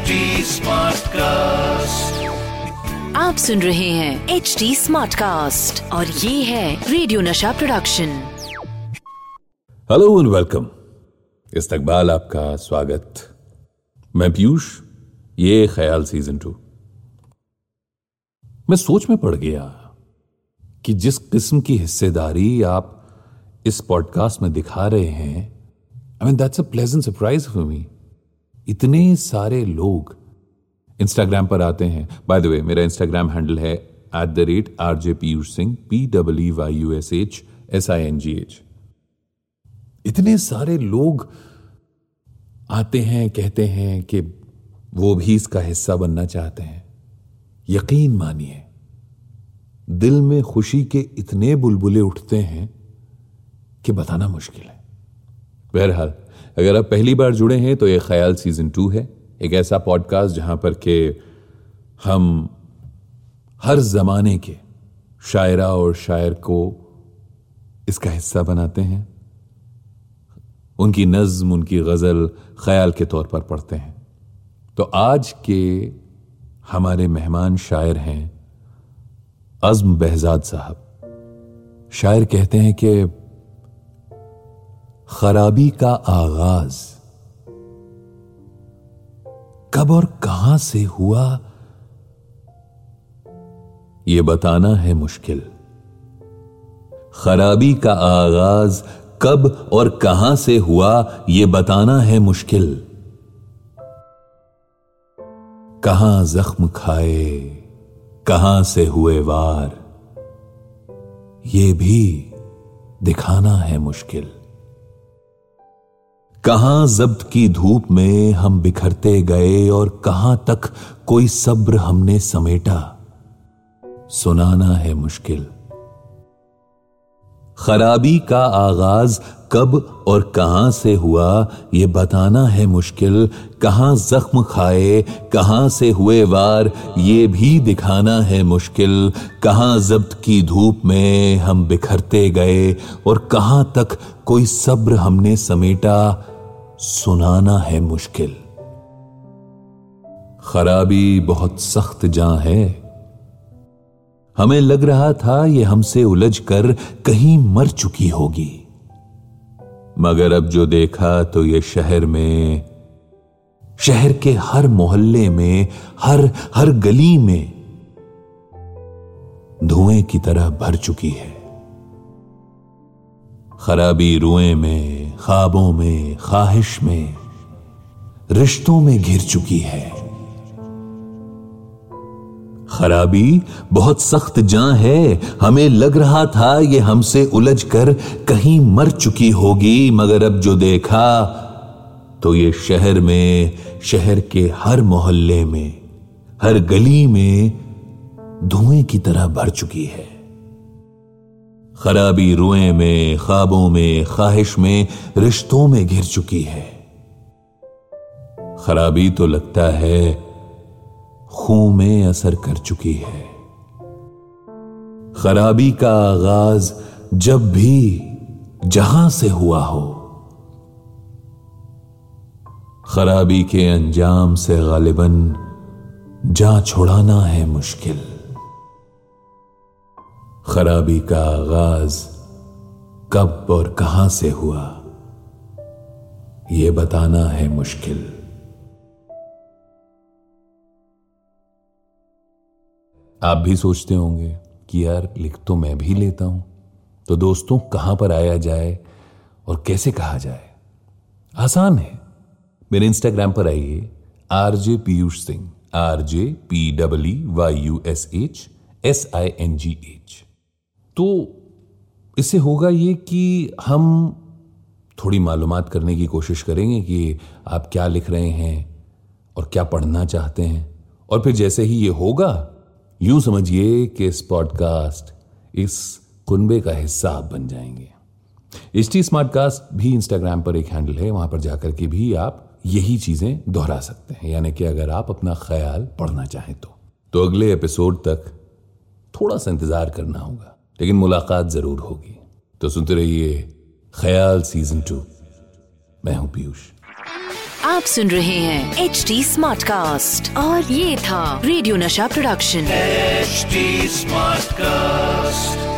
HD cast आप सुन रहे हैं एच डी स्मार्ट कास्ट और ये है रेडियो नशा प्रोडक्शन हेलो एंड वेलकम इस्तकबाल आपका स्वागत। मैं पीयूष ये ख्याल सीज़न टू मैं सोच में पड़ गया कि जिस किस्म की हिस्सेदारी आप इस पॉडकास्ट में दिखा रहे हैं I mean that's a pleasant surprise for me इतने सारे लोग इंस्टाग्राम पर आते हैं। बाय द वे मेरा इंस्टाग्राम हैंडल है at the rate R J Piyush Singh P W Y U S H S I N G H इतने सारे लोग आते हैं, कहते हैं कि वो भी इसका हिस्सा बनना चाहते हैं। यकीन मानिए, दिल में खुशी के इतने बुलबुले उठते हैं कि बताना मुश्किल है। बहरहाल अगर आप पहली बार जुड़े हैं तो ये ख्याल सीज़न टू है। एक ऐसा पॉडकास्ट जहाँ पर के हम हर जमाने के शायरा और शायर को इसका हिस्सा बनाते हैं। उनकी नज्म, उनकी गज़ल ख्याल के तौर पर पढ़ते हैं। तो आज के हमारे मेहमान शायर हैं अज़म बहजाद साहब। शायर कहते हैं कि खराबी का आगाज़। कब और कहाँ से हुआ? ये बताना है मुश्किल। खराबी का आगाज़ कब और कहाँ से हुआ, ये बताना है मुश्किल। कहाँ जख्म खाए, कहाँ से हुए वार, ये भी दिखाना है मुश्किल। कहाँ जब्त की धूप में हम बिखरते गए और कहाँ तक कोई सब्र हमने समेटा? सुनाना है मुश्किल। खराबी का आगाज़ कब और कहाँ से हुआ, ये बताना है मुश्किल। कहाँ जख्म खाए, कहाँ से हुए वार, ये भी दिखाना है मुश्किल। कहाँ जब्त की धूप में हम बिखरते गए और कहाँ तक कोई सब्र हमने समेटा? सुनाना है मुश्किल। खराबी बहुत सख्त जां है। हमें लग रहा था ये हमसे उलझ कर कहीं मर चुकी होगी। मगर अब जो देखा तो ये शहर में, शहर के हर मोहल्ले में, हर हर गली में धुएँ की तरह भर चुकी है। खराबी रुएँ में ख्वाबों में, ख्वाहिश में, रिश्तों में घिर चुकी है। खराबी बहुत सख्त जां है। हमें लग रहा था ये हमसे उलझ कर कहीं मर चुकी होगी, मगर अब जो देखा तो ये शहर में, शहर के हर मोहल्ले में, हर गली में धुएँ की तरह भर चुकी है। खराबी रुएँ में, ख्वाबों में, ख्वाहिश में, रिश्तों में घिर चुकी है। खराबी तो लगता है, खून में असर कर चुकी है। खराबी का आगाज़ जब भी जहाँ से हुआ हो। खराबी के अंजाम से गालिबन, जा छुड़ाना है मुश्किल। खराबी का आगाज़ कब और कहाँ से हुआ? यह बताना है मुश्किल। आप भी सोचते होंगे कि यार, लिख तो मैं भी लेता हूँ। तो दोस्तों, कहाँ पर आया जाए और कैसे कहा जाए? आसान है। मेरे इंस्टाग्राम पर आइए R J Piyush Singh R J P W Y U S H S I N G H तो इससे होगा ये कि हम थोड़ी मालूम करने की कोशिश करेंगे कि आप क्या लिख रहे हैं और क्या पढ़ना चाहते हैं। और फिर जैसे ही ये होगा, यूँ समझिए कि इस पॉडकास्ट, इस कुनबे का हिस्सा आप बन जाएँगे। एच टी स्मार्टकास्ट भी इंस्टाग्राम पर एक हैंडल है, वहाँ पर जाकर के भी आप यही चीज़ें दोहरा सकते हैं। यानी कि अगर आप अपना ख्याल पढ़ना चाहें तो। तो अगले एपिसोड तक थोड़ा सा इंतज़ार करना होगा। लेकिन मुलाकात ज़रूर होगी। तो सुनते रहिए ख्याल सीज़न टू। मैं हूँ पीयूष। आप सुन रहे हैं एच डी स्मार्ट कास्ट और ये था रेडियो नशा प्रोडक्शन। HD smart Smartcast.